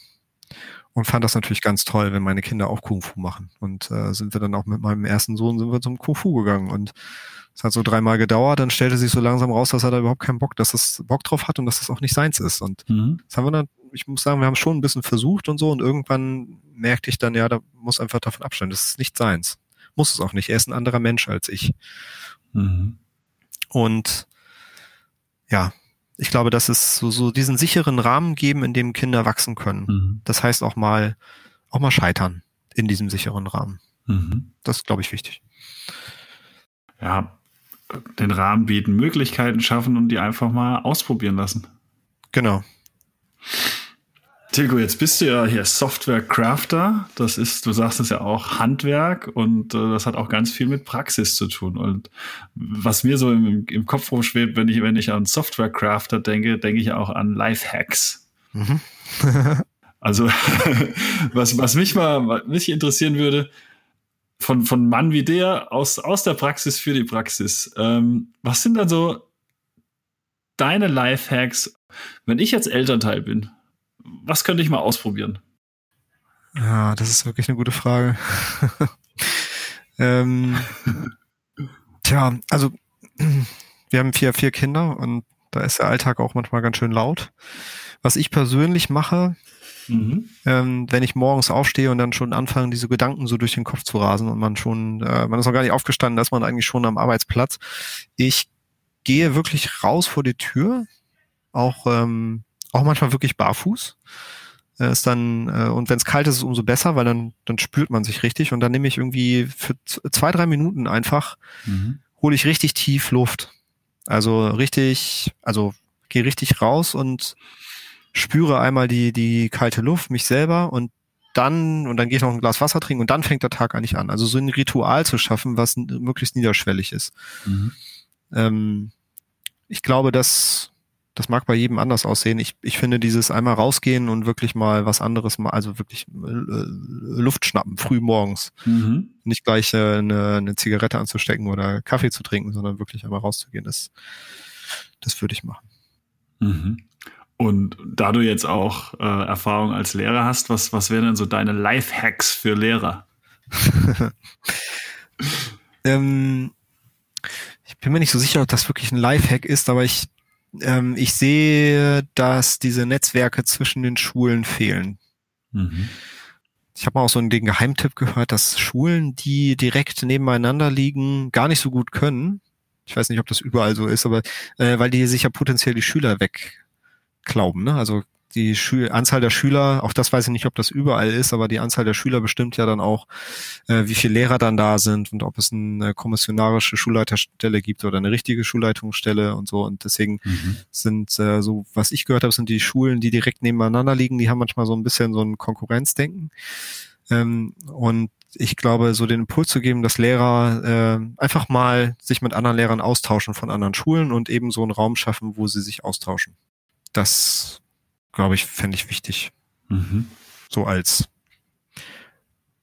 und fand das natürlich ganz toll, wenn meine Kinder auch Kung Fu machen. Und äh, sind wir dann auch mit meinem ersten Sohn sind wir zum Kung Fu gegangen und es hat so dreimal gedauert, dann stellte sich so langsam raus, dass er da überhaupt keinen Bock, dass das Bock drauf hat und dass das auch nicht seins ist. Und mhm. das haben wir dann, ich muss sagen, wir haben schon ein bisschen versucht und so und irgendwann merkte ich dann, ja, da muss einfach davon abstellen. Das ist nicht seins. Muss es auch nicht. Er ist ein anderer Mensch als ich. Mhm. Und ja, ich glaube, dass es so, so diesen sicheren Rahmen geben, in dem Kinder wachsen können. Mhm. Das heißt auch mal, auch mal scheitern in diesem sicheren Rahmen. Mhm. Das ist, glaube ich, wichtig. Ja, den Rahmen bieten, Möglichkeiten schaffen und die einfach mal ausprobieren lassen. Genau. Tilko, jetzt bist du ja hier Software-Crafter. Das ist, du sagst es ja auch Handwerk und äh, das hat auch ganz viel mit Praxis zu tun. Und was mir so im, im Kopf rumschwebt, wenn ich, wenn ich an Software-Crafter denke, denke ich auch an Life-Hacks. Mhm. also, was, was mich mal was mich interessieren würde, von, von Mann wie der aus, aus der Praxis für die Praxis. Ähm, was sind dann so deine Life-Hacks, wenn ich jetzt Elternteil bin? Was könnte ich mal ausprobieren? Ja, das ist wirklich eine gute Frage. ähm, tja, also wir haben vier, vier Kinder und da ist der Alltag auch manchmal ganz schön laut. Was ich persönlich mache, Mhm. Ähm, wenn ich morgens aufstehe und dann schon anfange, diese Gedanken so durch den Kopf zu rasen und man schon, äh, man ist noch gar nicht aufgestanden, dass man eigentlich schon am Arbeitsplatz. Ich gehe wirklich raus vor die Tür, auch, ähm, auch manchmal wirklich barfuß. Äh, ist dann, äh, und wenn es kalt ist, ist es umso besser, weil dann, dann spürt man sich richtig und dann nehme ich irgendwie für zwei, drei Minuten einfach, mhm. hole ich richtig tief Luft. Also richtig, also gehe richtig raus und spüre einmal die, die kalte Luft, mich selber und dann, und dann gehe ich noch ein Glas Wasser trinken und dann fängt der Tag eigentlich an. Also so ein Ritual zu schaffen, was möglichst niederschwellig ist. Mhm. Ähm, ich glaube, dass das mag bei jedem anders aussehen. Ich, ich finde dieses einmal rausgehen und wirklich mal was anderes mal, also wirklich äh, Luft schnappen, früh morgens. Mhm. Nicht gleich äh, eine, eine Zigarette anzustecken oder Kaffee zu trinken, sondern wirklich einmal rauszugehen. Das, das würde ich machen. Mhm. Und da du jetzt auch äh, Erfahrung als Lehrer hast, was, was wären denn so deine Life-Hacks für Lehrer? ähm, ich bin mir nicht so sicher, ob das wirklich ein Life-Hack ist, aber ich, ähm, ich sehe, dass diese Netzwerke zwischen den Schulen fehlen. Mhm. Ich habe mal auch so den Geheimtipp gehört, dass Schulen, die direkt nebeneinander liegen, gar nicht so gut können. Ich weiß nicht, ob das überall so ist, aber äh, weil die sich ja potenziell die Schüler weg glauben. Ne? Also die Schül Anzahl der Schüler, auch das weiß ich nicht, ob das überall ist, aber die Anzahl der Schüler bestimmt ja dann auch, äh, wie viele Lehrer dann da sind und ob es eine kommissionarische Schulleiterstelle gibt oder eine richtige Schulleitungsstelle und so. Und deswegen mhm. sind äh, so, was ich gehört habe, sind die Schulen, die direkt nebeneinander liegen, die haben manchmal so ein bisschen so ein Konkurrenzdenken. Ähm, und ich glaube, so den Impuls zu geben, dass Lehrer äh, einfach mal sich mit anderen Lehrern austauschen von anderen Schulen und eben so einen Raum schaffen, wo sie sich austauschen das, glaube ich, fände ich wichtig. Mhm. So als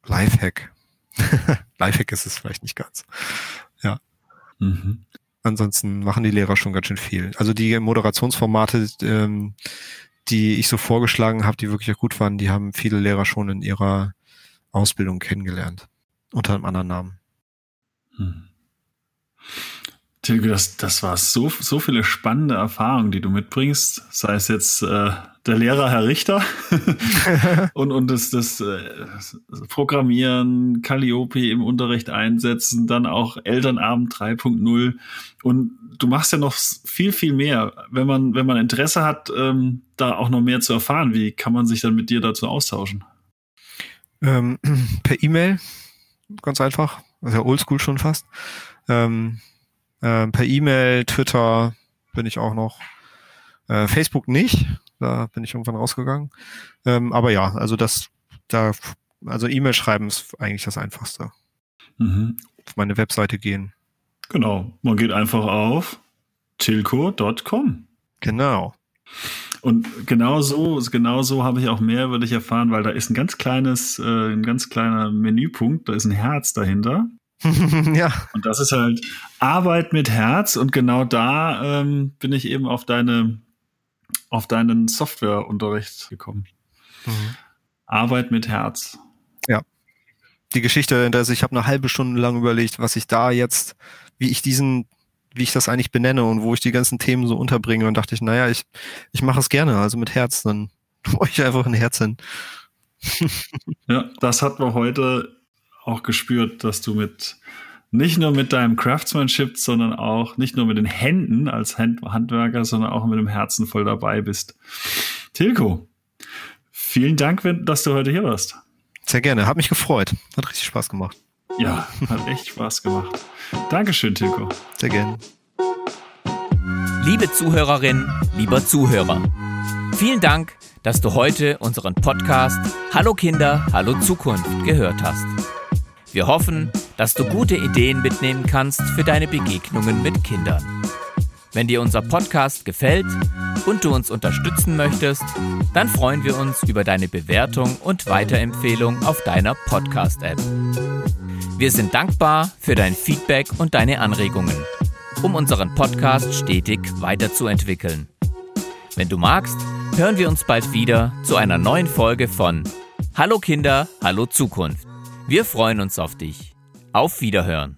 Lifehack. Lifehack ist es vielleicht nicht ganz. Ja. Mhm. Ansonsten machen die Lehrer schon ganz schön viel. Also die Moderationsformate, ähm, die ich so vorgeschlagen habe, die wirklich auch gut waren, die haben viele Lehrer schon in ihrer Ausbildung kennengelernt. Unter einem anderen Namen. Mhm. Tilge, das, das war so, so viele spannende Erfahrungen, die du mitbringst. Sei es jetzt äh, der Lehrer, Herr Richter, und, und das, das äh, Programmieren, Calliope im Unterricht einsetzen, dann auch Elternabend 3.0. Und du machst ja noch viel, viel mehr. Wenn man, wenn man Interesse hat, ähm, da auch noch mehr zu erfahren, wie kann man sich dann mit dir dazu austauschen? Ähm, per E-Mail, ganz einfach. Also ja oldschool schon fast. Ähm, äh, per E-Mail, Twitter bin ich auch noch. Äh, Facebook nicht. Da bin ich irgendwann rausgegangen. Ähm, aber ja, also das, da, also E-Mail schreiben ist eigentlich das Einfachste. Mhm. Auf meine Webseite gehen. Genau. Man geht einfach auf tilco.com. Genau. Und genau so, genau so habe ich auch mehr über dich erfahren, weil da ist ein ganz kleines, äh, ein ganz kleiner Menüpunkt, da ist ein Herz dahinter. ja. Und das ist halt Arbeit mit Herz und genau da ähm, bin ich eben auf deine, auf deinen Softwareunterricht gekommen. Mhm. Arbeit mit Herz. Ja. Die Geschichte, also ich habe eine halbe Stunde lang überlegt, was ich da jetzt, wie ich diesen, wie ich das eigentlich benenne und wo ich die ganzen Themen so unterbringe und dachte ich, naja, ich, ich mache es gerne, also mit Herz, dann brauche ich einfach ein Herz hin. ja, das hat man heute auch gespürt, dass du mit nicht nur mit deinem Craftsmanship, sondern auch nicht nur mit den Händen als Handwerker, sondern auch mit dem Herzen voll dabei bist. Tilko, vielen Dank, dass du heute hier warst. Sehr gerne, hat mich gefreut. Hat richtig Spaß gemacht. Ja, hat echt Spaß gemacht. Dankeschön, Tilko. Sehr gerne. Liebe Zuhörerin, lieber Zuhörer, vielen Dank, dass du heute unseren Podcast Hallo Kinder, Hallo Zukunft gehört hast. Wir hoffen, dass du gute Ideen mitnehmen kannst für deine Begegnungen mit Kindern. Wenn dir unser Podcast gefällt und du uns unterstützen möchtest, dann freuen wir uns über deine Bewertung und Weiterempfehlung auf deiner Podcast-App. Wir sind dankbar für dein Feedback und deine Anregungen, um unseren Podcast stetig weiterzuentwickeln. Wenn du magst, hören wir uns bald wieder zu einer neuen Folge von Hallo Kinder, Hallo Zukunft. Wir freuen uns auf dich. Auf Wiederhören.